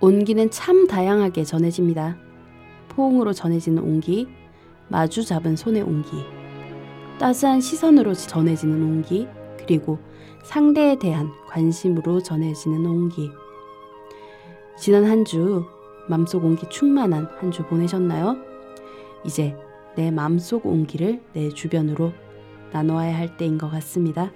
온기는 참 다양하게 전해집니다. 포옹으로 전해지는 온기, 마주 잡은 손의 온기, 따스한 시선으로 전해지는 온기, 그리고 상대에 대한 관심으로 전해지는 온기. 지난 한 주 맘속 온기 충만한 한 주 보내셨나요? 이제 내 맘속 온기를 내 주변으로 나눠야 할 때인 것 같습니다.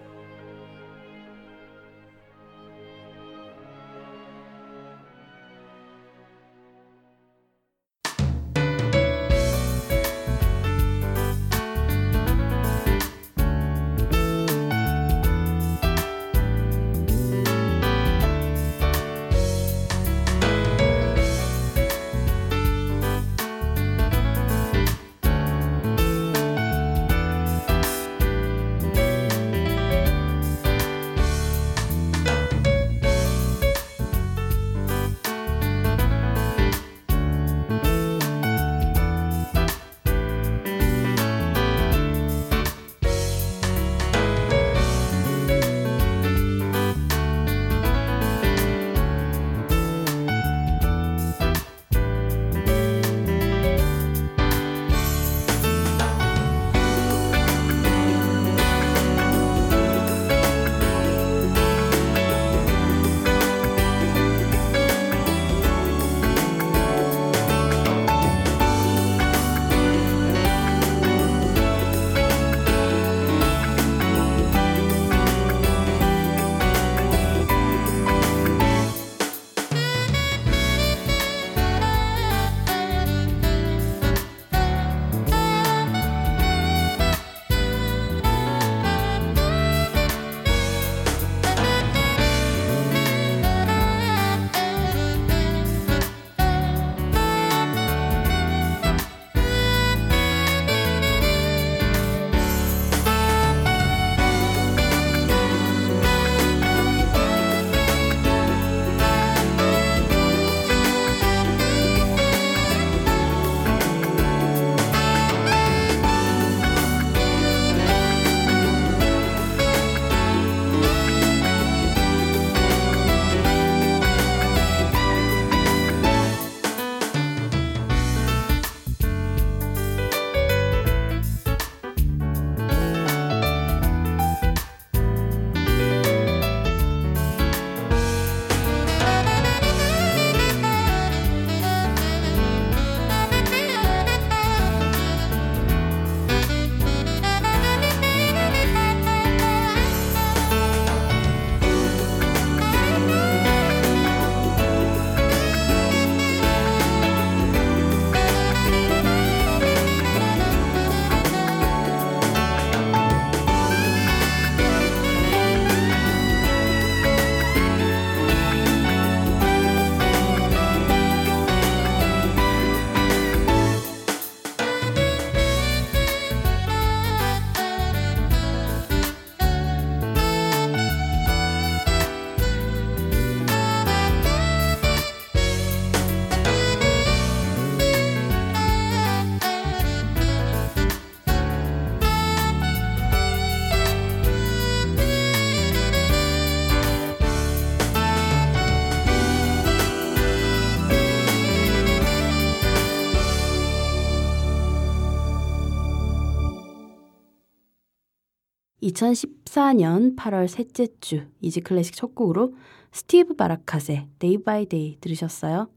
(2014년 8월) 셋째 주 Easy Classic 첫 곡으로 스티브 바라캇의 Day by Day 들으셨어요?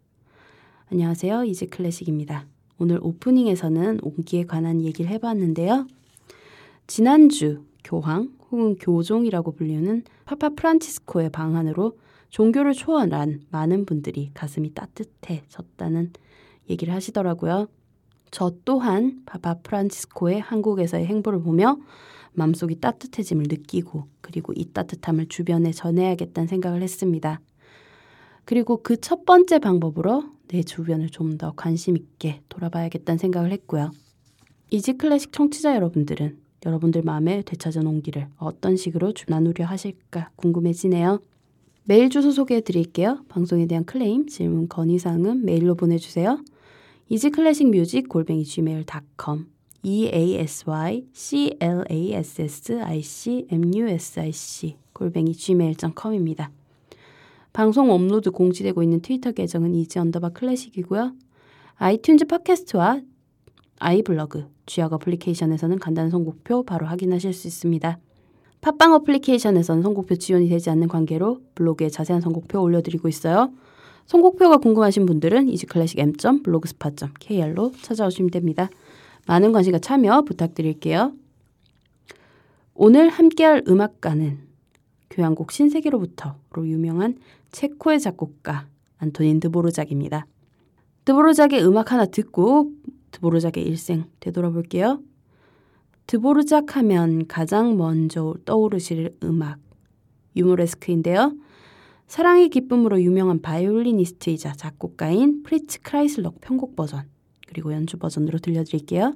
안녕하세요 Easy Classic입니다 오늘 오프닝에서는 온기에 관한 얘기를 해봤는데요 지난주 교황 혹은 교종이라고 불리는 파파 프란치스코의 방한으로 종교를 초월한 많은 분들이 가슴이 따뜻해졌다는 얘기를 하시더라고요. 저 또한 파파 프란치스코의 한국에서의 행보를 보며 마음속이 따뜻해짐을 느끼고 그리고 이 따뜻함을 주변에 전해야겠다는 생각을 했습니다. 그리고 그 첫 번째 방법으로 내 주변을 좀 더 관심 있게 돌아봐야겠다는 생각을 했고요. Easy Classic 청취자 여러분들은 여러분들 마음에 되찾은 온기를 어떤 식으로 나누려 하실까 궁금해지네요. 메일 주소 소개해 드릴게요. 방송에 대한 클레임, 질문, 건의사항은 메일로 보내주세요. easyclassicmusic 골뱅이 gmail.com easyclassicmusic 골뱅이 gmail.com입니다. 방송 업로드 공지되고 있는 트위터 계정은 easy 언더바 classic이고요. iTunes 팟캐스트와 아이블로그, 쥐약 어플리케이션에서는 간단한 선곡표 바로 확인하실 수 있습니다. 팟빵 어플리케이션에서는 선곡표 지원이 되지 않는 관계로 블로그에 자세한 선곡표 올려드리고 있어요. 선곡표가 궁금하신 분들은 이지클래식 m.blogspot.kr로 찾아오시면 됩니다. 많은 관심과 참여 부탁드릴게요. 오늘 함께할 음악가는 교향곡 신세계로부터로 유명한 체코의 작곡가 안토닌 드보르작입니다. 드보르작의 음악 하나 듣고 드보르작의 일생 되돌아볼게요. 드보르작 하면 가장 먼저 떠오르실 음악 유모레스크인데요. 사랑의 기쁨으로 유명한 바이올리니스트이자 작곡가인 프리츠 크라이슬러 편곡 버전 그리고 연주 버전으로 들려드릴게요.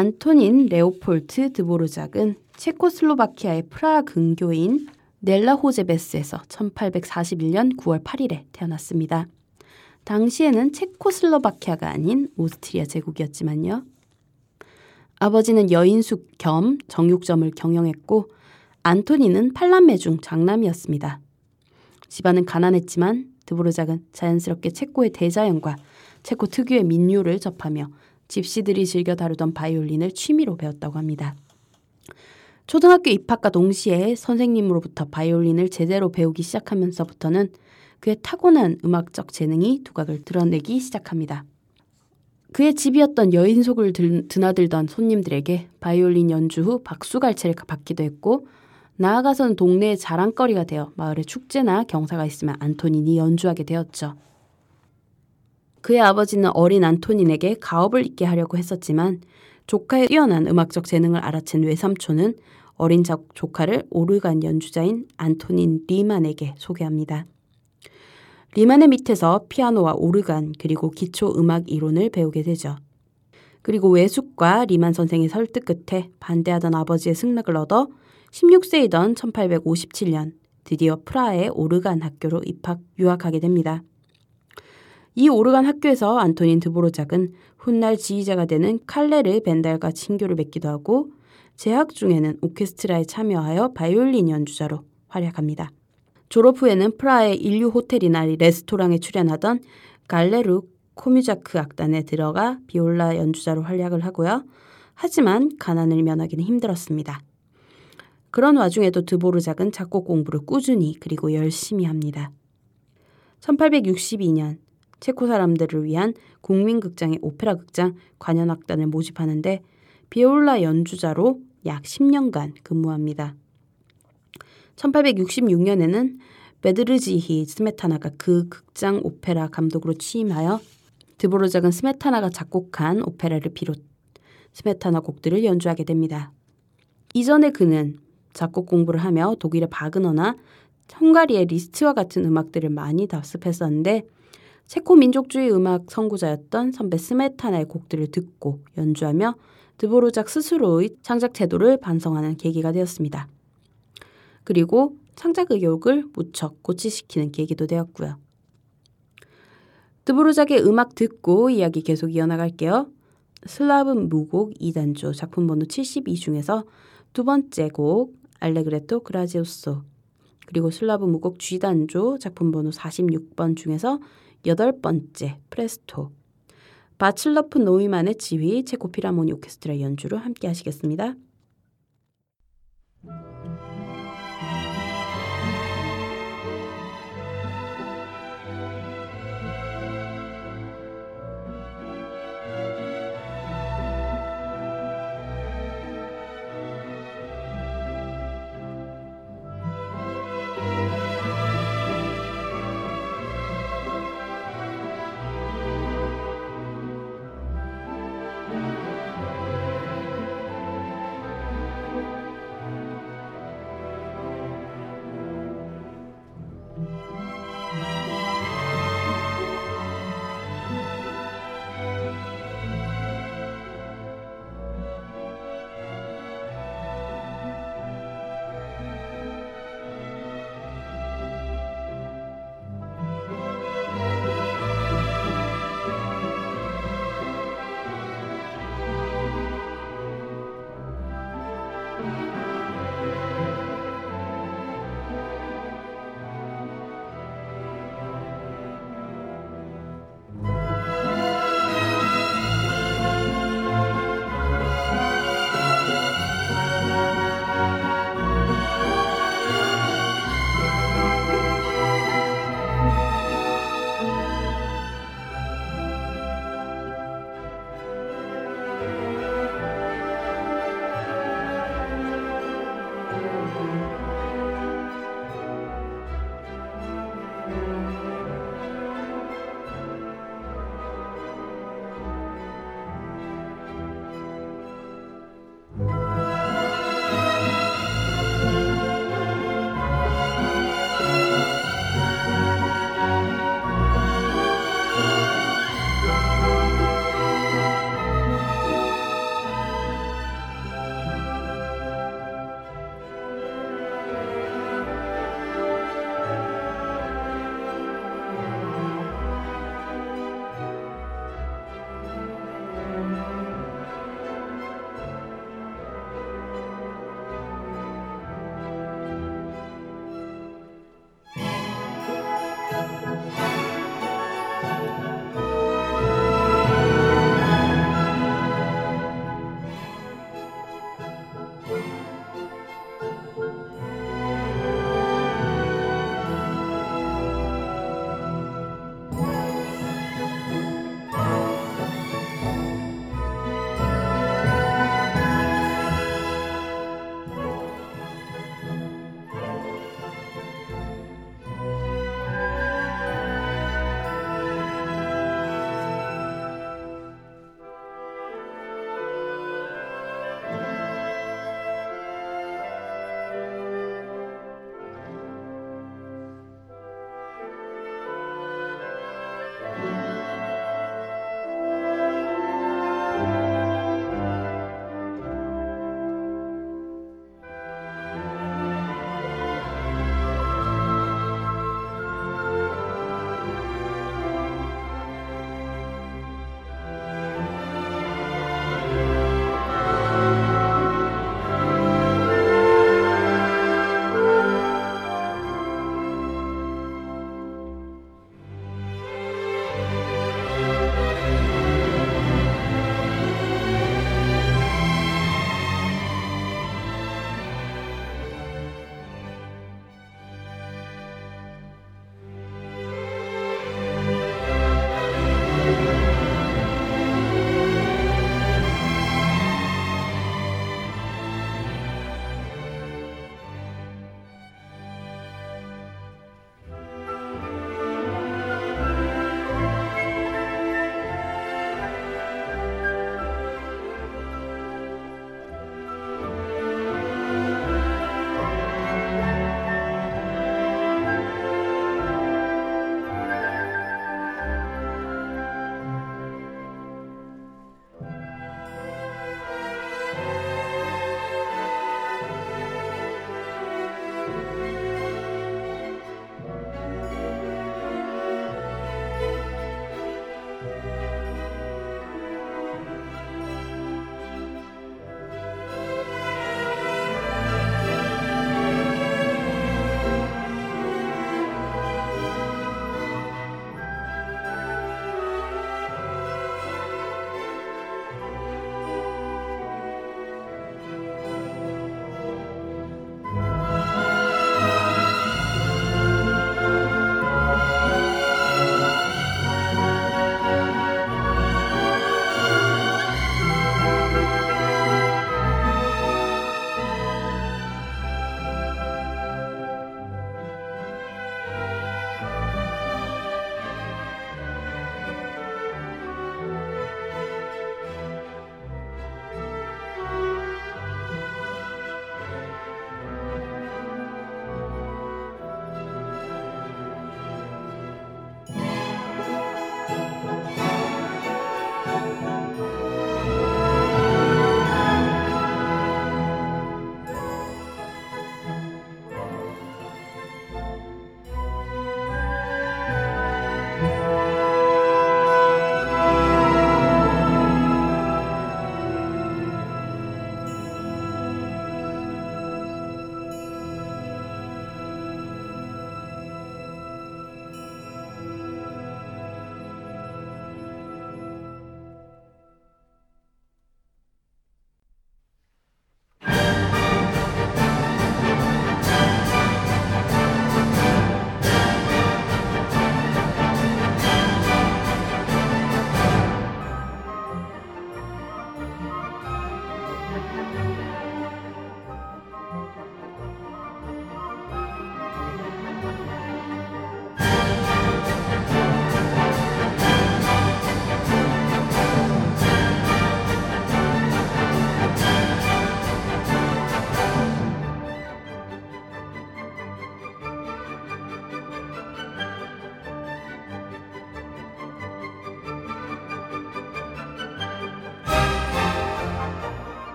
안토닌 레오폴트 드보르작은 체코슬로바키아의 프라하 근교인 넬라호제베스에서 1841년 9월 8일에 태어났습니다. 당시에는 체코슬로바키아가 아닌 오스트리아 제국이었지만요. 아버지는 여인숙 겸 정육점을 경영했고 안토니는 팔남매 중 장남이었습니다. 집안은 가난했지만 드보르작은 자연스럽게 체코의 대자연과 체코 특유의 민요를 접하며 집시들이 즐겨 다루던 바이올린을 취미로 배웠다고 합니다. 초등학교 입학과 동시에 선생님으로부터 바이올린을 제대로 배우기 시작하면서부터는 그의 타고난 음악적 재능이 두각을 드러내기 시작합니다. 그의 집이었던 여인속을 드나들던 손님들에게 바이올린 연주 후 박수갈채를 받기도 했고 나아가서는 동네의 자랑거리가 되어 마을의 축제나 경사가 있으면 안토닌이 연주하게 되었죠. 그의 아버지는 어린 안토닌에게 가업을 잇게 하려고 했었지만 조카의 뛰어난 음악적 재능을 알아챈 외삼촌은 어린 조카를 오르간 연주자인 안토닌 리만에게 소개합니다. 리만의 밑에서 피아노와 오르간 그리고 기초 음악 이론을 배우게 되죠. 그리고 외숙과 리만 선생의 설득 끝에 반대하던 아버지의 승낙을 얻어 16세이던 1857년 드디어 프라하의 오르간 학교로 입학 유학하게 됩니다. 이 오르간 학교에서 안토닌 드보로작은 훗날 지휘자가 되는 칼레르 벤달과 친교를 맺기도 하고 재학 중에는 오케스트라에 참여하여 바이올린 연주자로 활약합니다. 졸업 후에는 프라하의 인류 호텔이나 레스토랑에 출연하던 갈레루 코뮤자크 악단에 들어가 비올라 연주자로 활약을 하고요. 하지만 가난을 면하기는 힘들었습니다. 그런 와중에도 드보르작은 작곡 공부를 꾸준히 그리고 열심히 합니다. 1862년 체코 사람들을 위한 국민극장의 오페라 극장 관현악단을 모집하는데 비올라 연주자로 약 10년간 근무합니다. 1866년에는 베드르지히 스메타나가 그 극장 오페라 감독으로 취임하여 드보르작은 스메타나가 작곡한 오페라를 비롯 스메타나 곡들을 연주하게 됩니다. 이전에 그는 작곡 공부를 하며 독일의 바그너나 헝가리의 리스트와 같은 음악들을 많이 답습했었는데 체코 민족주의 음악 선구자였던 선배 스메타나의 곡들을 듣고 연주하며 드보르작 스스로의 창작 태도를 반성하는 계기가 되었습니다. 그리고 창작 의욕을 무척 고취시키는 계기도 되었고요. 드보르작의 음악 듣고 이야기 계속 이어나갈게요. 슬라브 무곡 2단조 작품 번호 72 중에서 두 번째 곡 Allegretto grazioso 그리고 슬라브 무곡 G단조 작품 번호 46번 중에서 여덟 번째 프레스토 바츨라프 노이만의 지휘 체코 필하모니 오케스트라 연주로 함께 하시겠습니다.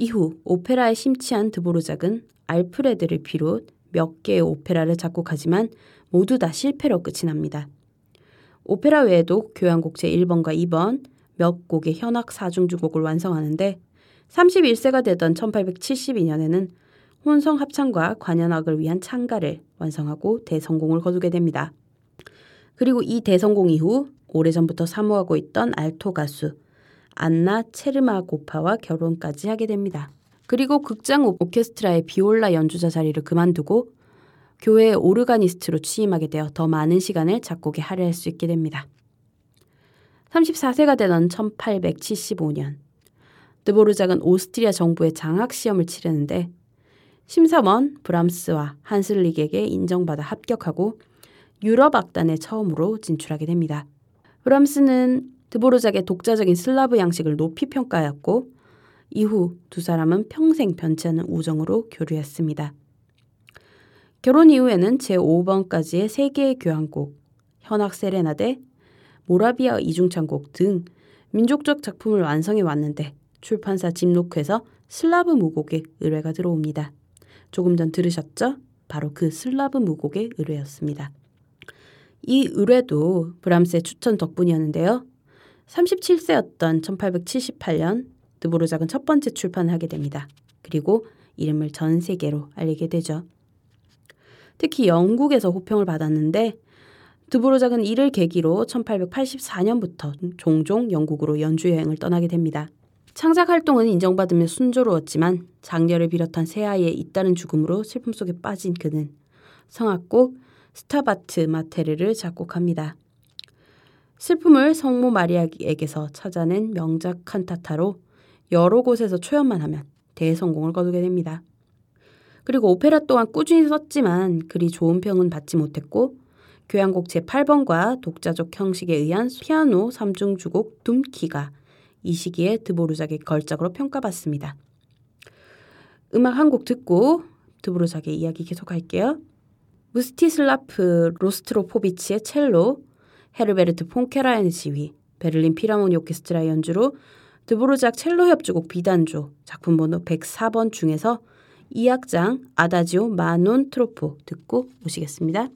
이후 오페라에 심취한 드보르작은 알프레드를 비롯 몇 개의 오페라를 작곡하지만 모두 다 실패로 끝이 납니다. 오페라 외에도 교향곡 제1번과 2번 몇 곡의 현악 사중주곡을 완성하는데 31세가 되던 1872년에는 혼성 합창과 관현악을 위한 창가를 완성하고 대성공을 거두게 됩니다. 그리고 이 대성공 이후 오래전부터 사모하고 있던 알토 가수 안나 체르마고파와 결혼까지 하게 됩니다. 그리고 극장 오케스트라의 비올라 연주자 자리를 그만두고 교회 오르가니스트로 취임하게 되어 더 많은 시간을 작곡에 할애할 수 있게 됩니다. 34세가 되던 1875년 드보르작은 오스트리아 정부의 장학 시험을 치르는데 심사원 브람스와 한슬릭에게 인정받아 합격하고 유럽 악단에 처음으로 진출하게 됩니다. 브람스는 드보르작의 독자적인 슬라브 양식을 높이 평가하였고 이후 두 사람은 평생 변치 않는 우정으로 교류했습니다. 결혼 이후에는 제5번까지의 세 개의 교향곡, 현악 세레나데, 모라비아 이중창곡 등 민족적 작품을 완성해 왔는데 출판사 집노크에서 슬라브 무곡의 의뢰가 들어옵니다. 조금 전 들으셨죠? 바로 그 슬라브 무곡의 의뢰였습니다. 이 의뢰도 브람스의 추천 덕분이었는데요. 37세였던 1878년 드보르작은 첫 번째 출판을 하게 됩니다. 그리고 이름을 전 세계로 알리게 되죠. 특히 영국에서 호평을 받았는데 드보르작은 이를 계기로 1884년부터 종종 영국으로 연주 여행을 떠나게 됩니다. 창작 활동은 인정받으며 순조로웠지만 장녀를 비롯한 새 아이의 잇따른 죽음으로 슬픔 속에 빠진 그는 성악곡 스타바트 마테르를 작곡합니다. 슬픔을 성모 마리아에게서 찾아낸 명작 칸타타로 여러 곳에서 초연만 하면 대성공을 거두게 됩니다. 그리고 오페라 또한 꾸준히 썼지만 그리 좋은 평은 받지 못했고 교향곡 제8번과 독자적 형식에 의한 피아노 3중 주곡 둠키가 이 시기에 드보르작의 걸작으로 평가받습니다. 음악 한 곡 듣고 드보르작의 이야기 계속할게요. 므스티슬라프 로스트로포비치의 첼로, 헤르베르트 폰 카라얀의 지휘, 베를린 필하모니 오케스트라 연주로 드보르작 첼로 협주곡 B단조 작품 번호 104번 중에서 2악장 Adagio ma non troppo 듣고 오시겠습니다.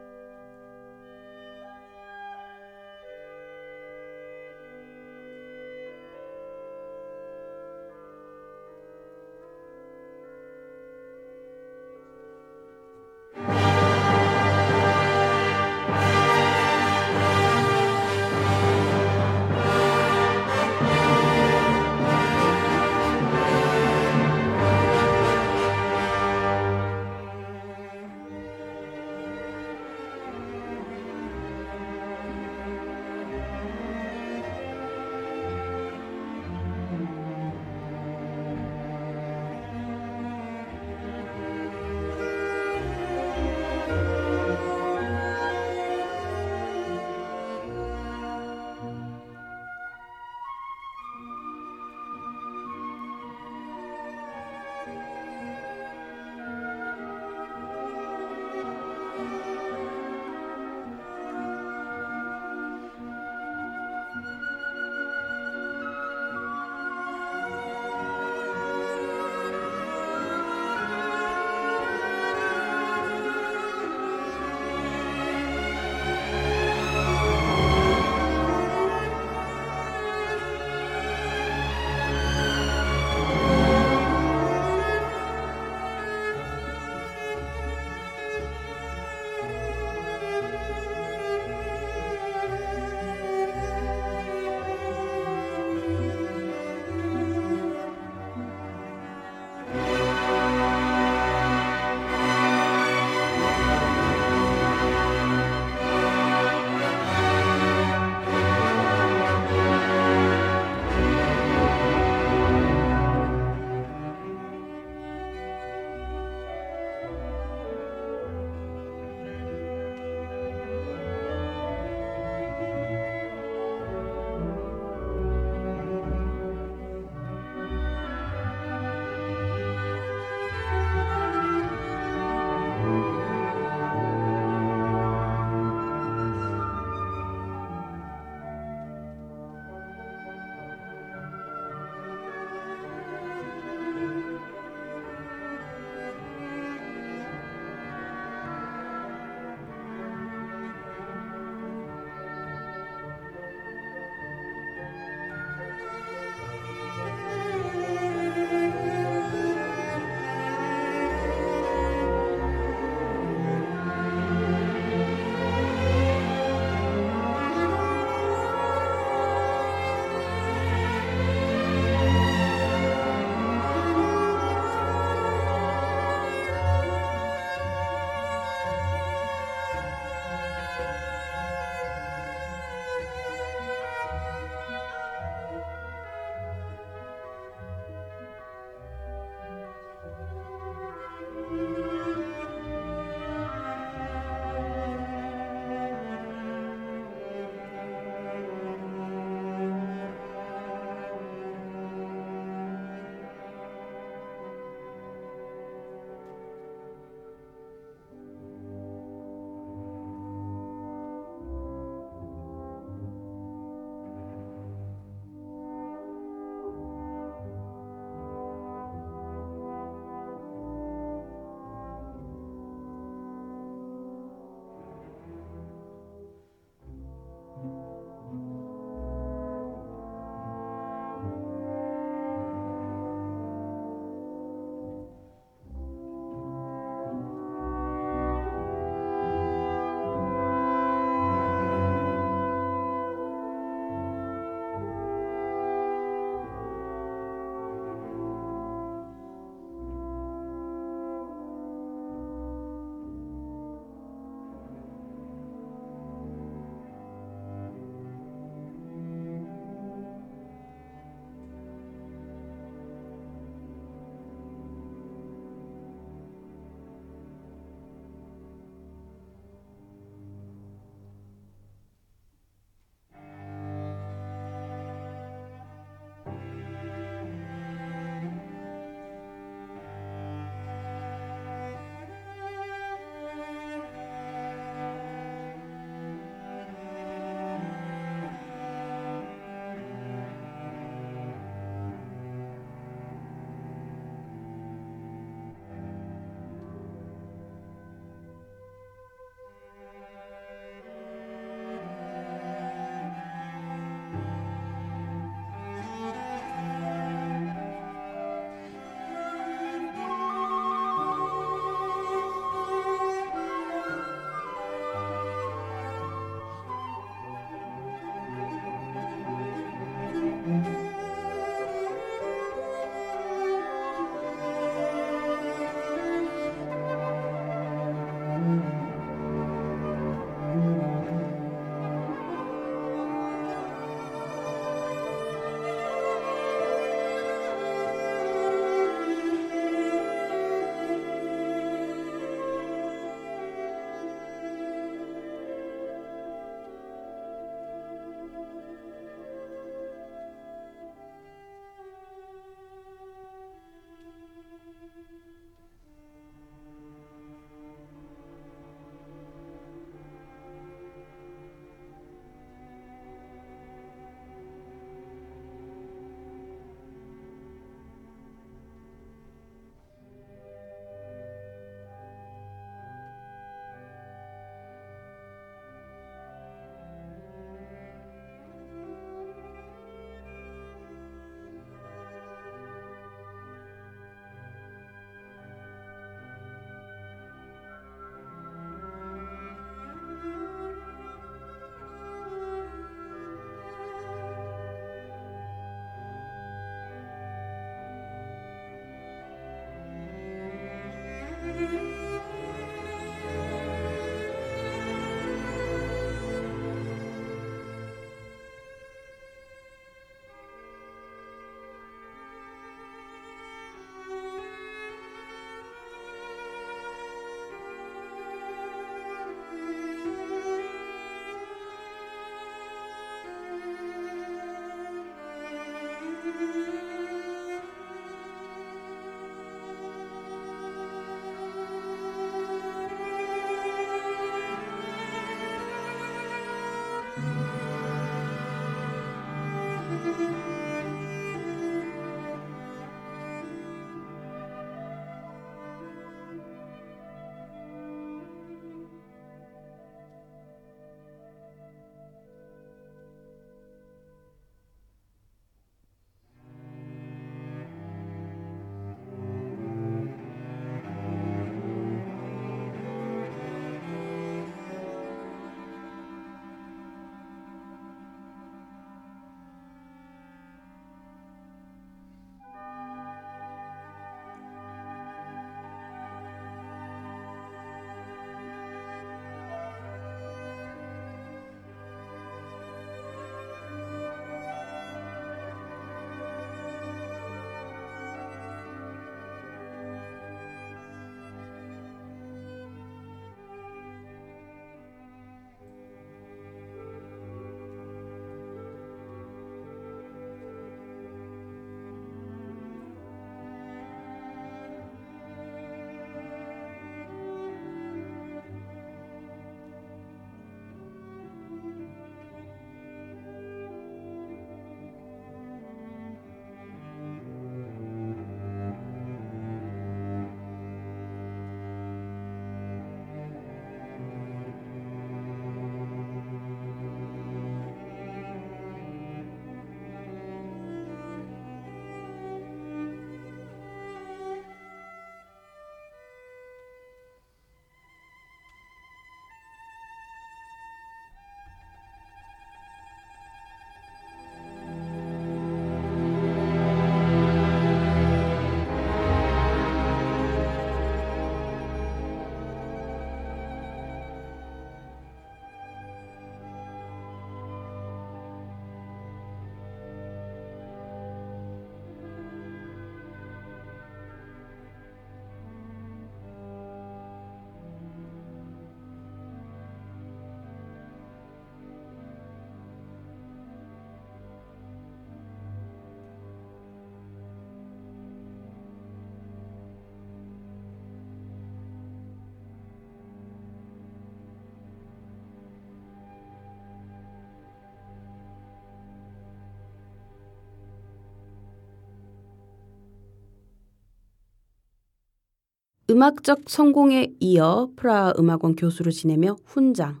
음악적 성공에 이어 프라하 음악원 교수로 지내며 훈장,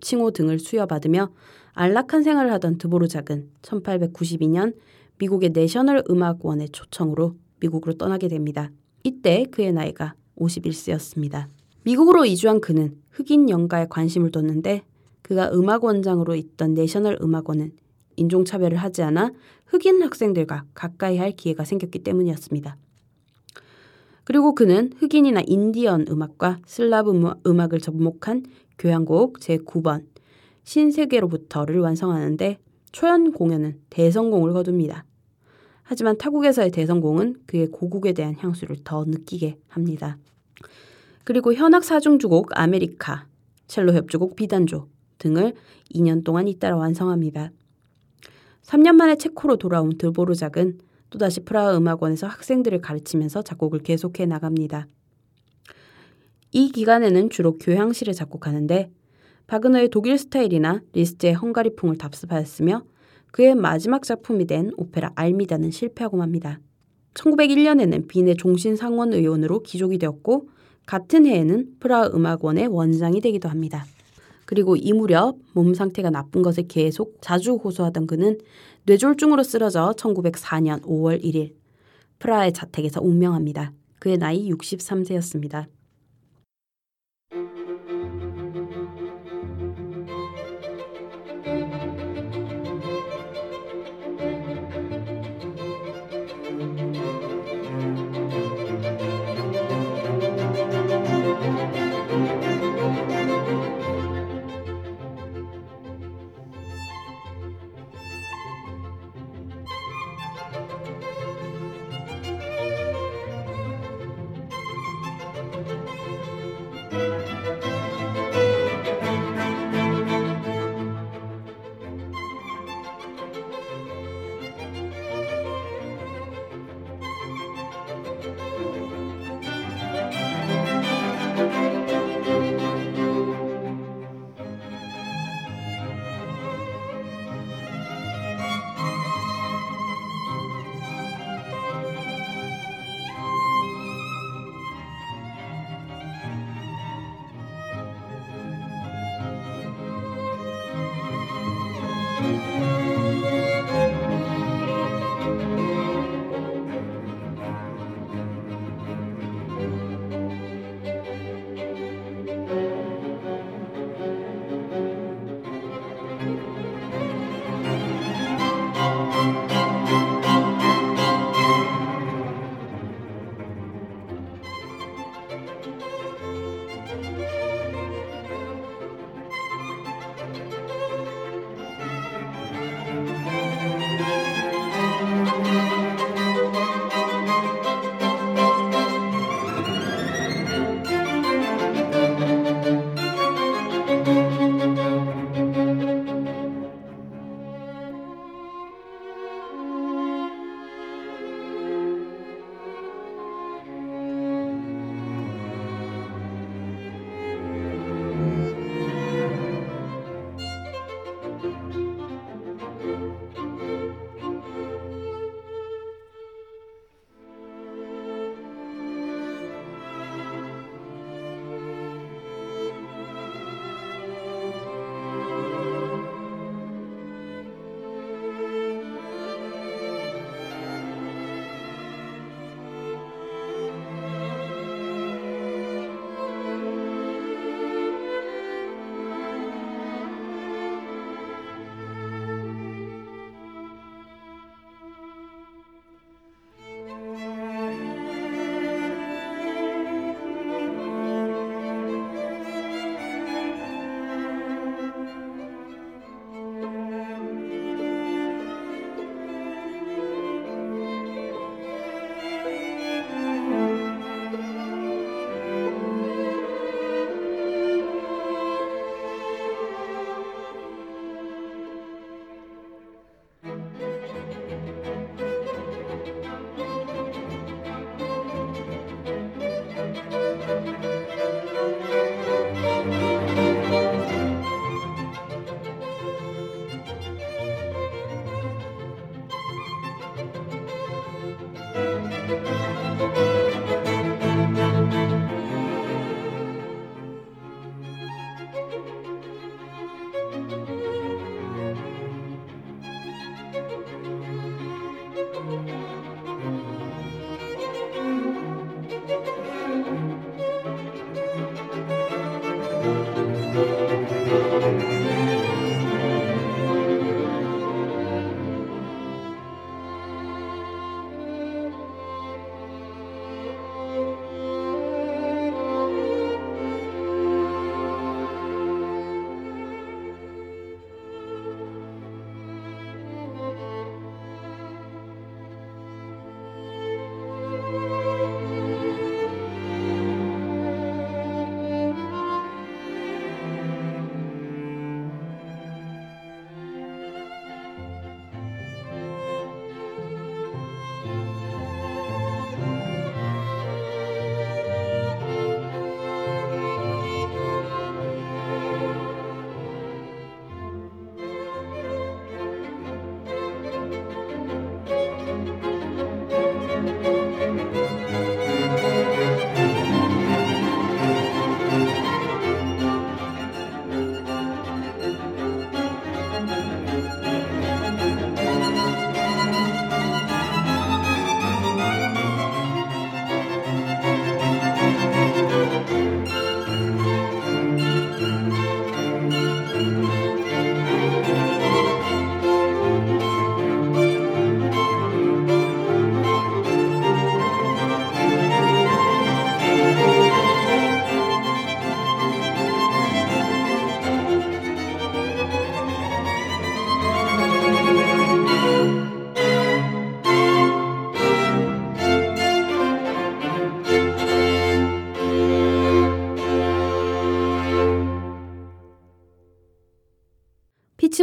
칭호 등을 수여받으며 안락한 생활을 하던 드보르작은 1892년 미국의 내셔널 음악원의 초청으로 미국으로 떠나게 됩니다. 이때 그의 나이가 51세였습니다. 미국으로 이주한 그는 흑인 연가에 관심을 뒀는데 그가 음악원장으로 있던 내셔널 음악원은 인종차별을 하지 않아 흑인 학생들과 가까이 할 기회가 생겼기 때문이었습니다. 그리고 그는 흑인이나 인디언 음악과 슬라브 음악을 접목한 교향곡 제9번 신세계로부터를 완성하는데 초연 공연은 대성공을 거둡니다. 하지만 타국에서의 대성공은 그의 고국에 대한 향수를 더 느끼게 합니다. 그리고 현악 사중주곡 아메리카, 첼로 협주곡 B단조 등을 2년 동안 잇따라 완성합니다. 3년 만에 체코로 돌아온 드보르작은 또다시 프라하 음악원에서 학생들을 가르치면서 작곡을 계속해 나갑니다. 이 기간에는 주로 교향시를 작곡하는데 바그너의 독일 스타일이나 리스트의 헝가리풍을 답습하였으며 그의 마지막 작품이 된 오페라 알미다는 실패하고 맙니다. 1901년에는 빈의 종신상원 의원으로 기족이 되었고 같은 해에는 프라하 음악원의 원장이 되기도 합니다. 그리고 이 무렵 몸 상태가 나쁜 것을 계속 자주 호소하던 그는 뇌졸중으로 쓰러져 1904년 5월 1일 프라하의 자택에서 운명합니다. 그의 나이 63세였습니다.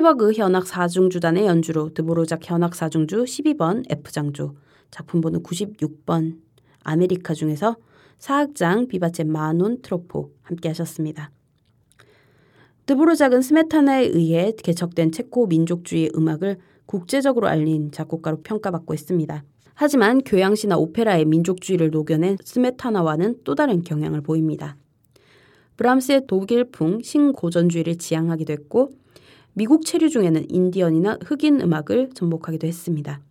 피츠버그 현악 4중주단의 연주로 드보르작 현악 4중주 12번 F장조 작품 번호 96번 아메리카 중에서 4악장 Vivace ma non troppo 함께 하셨습니다. 드보르작은 스메타나에 의해 개척된 체코 민족주의 음악을 국제적으로 알린 작곡가로 평가받고 있습니다. 하지만 교향시나 오페라에 민족주의를 녹여낸 스메타나와는 또 다른 경향을 보입니다. 브람스의 독일풍 신고전주의를 지향하기도 했고 미국 체류 중에는 인디언이나 흑인 음악을 접목하기도 했습니다.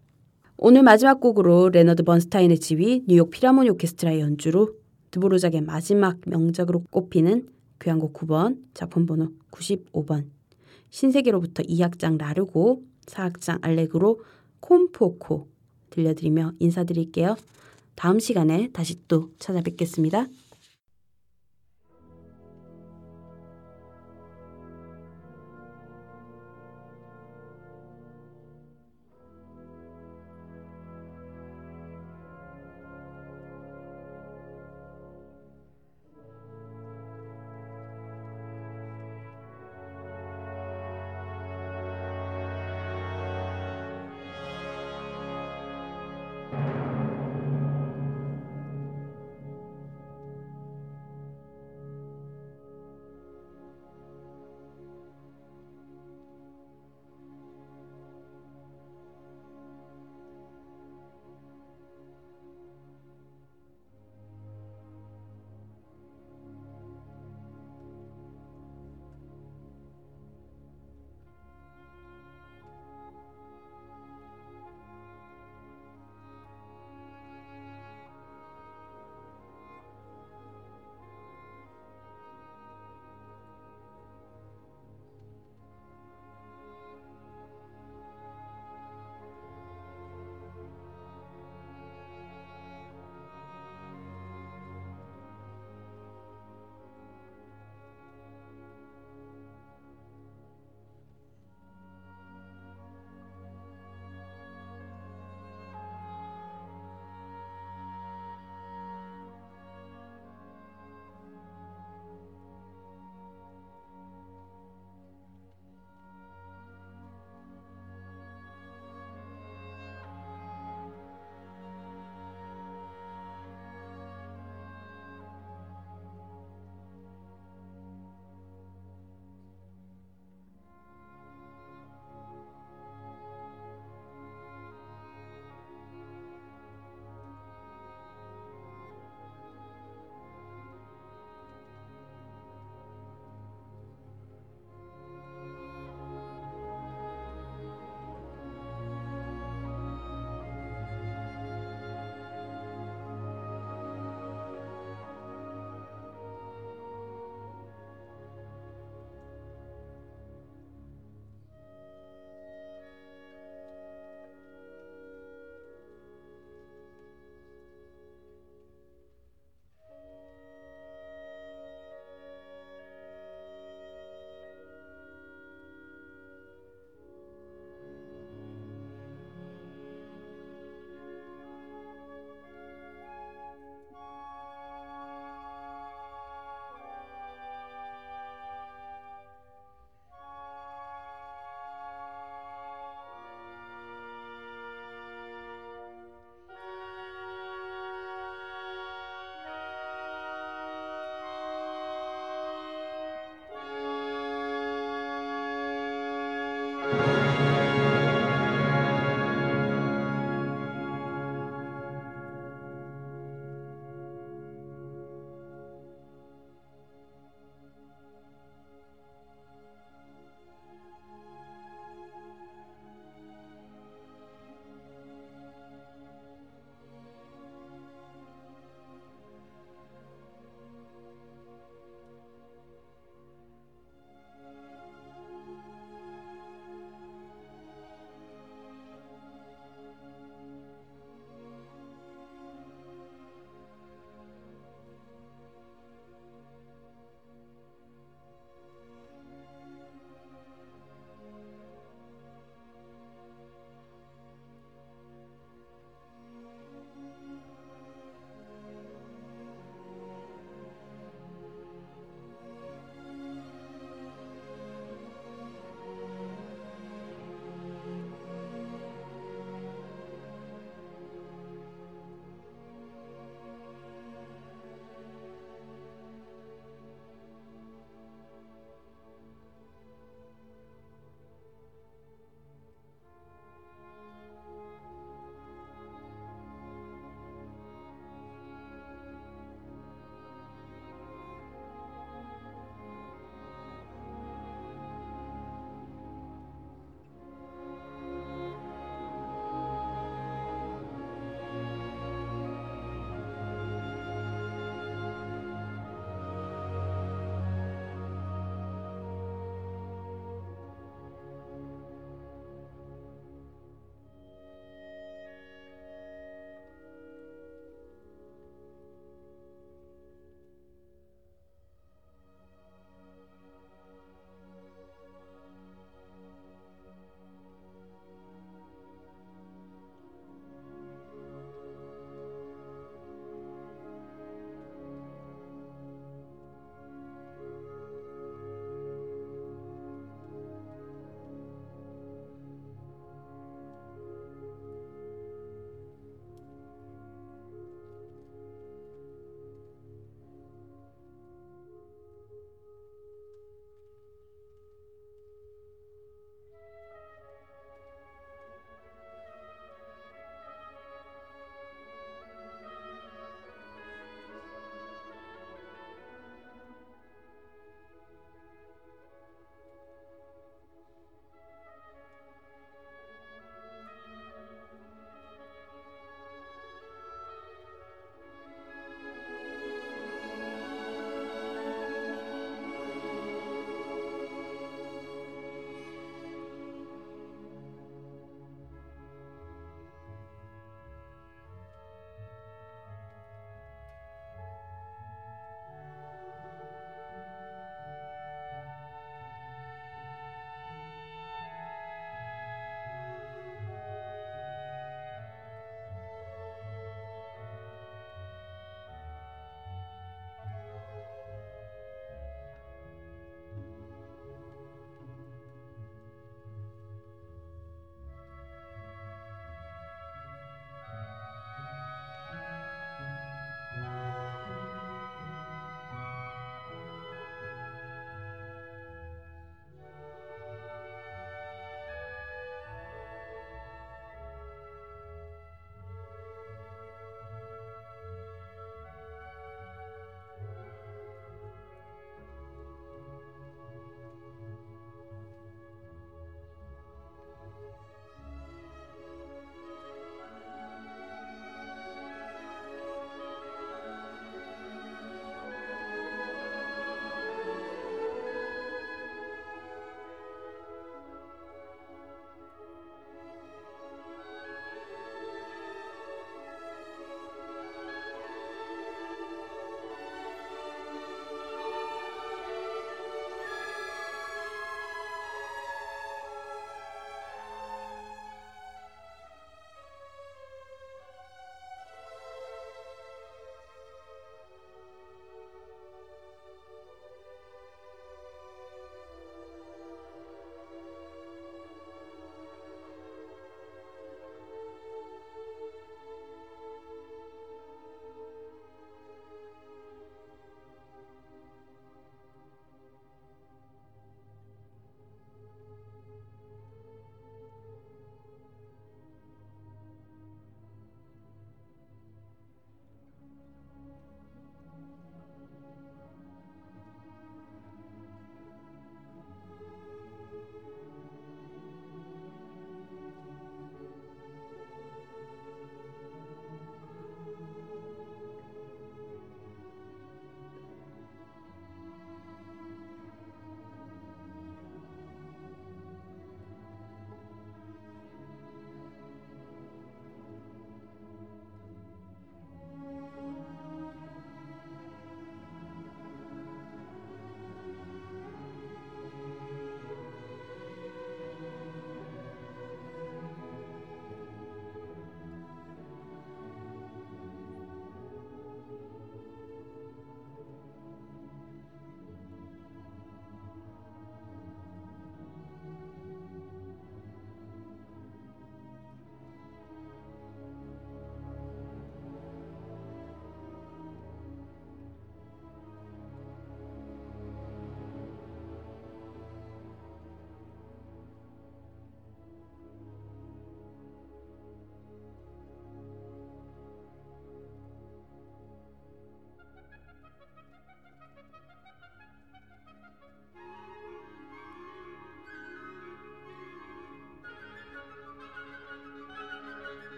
오늘 마지막 곡으로 레너드 번스타인의 지휘 뉴욕 필하모니 오케스트라의 연주로 드보르작의 마지막 명작으로 꼽히는 교향곡 9번 작품 번호 95번 신세계로부터 2악장 라르고 4악장 Allegro con fuoco 들려드리며 인사드릴게요. 다음 시간에 다시 또 찾아뵙겠습니다.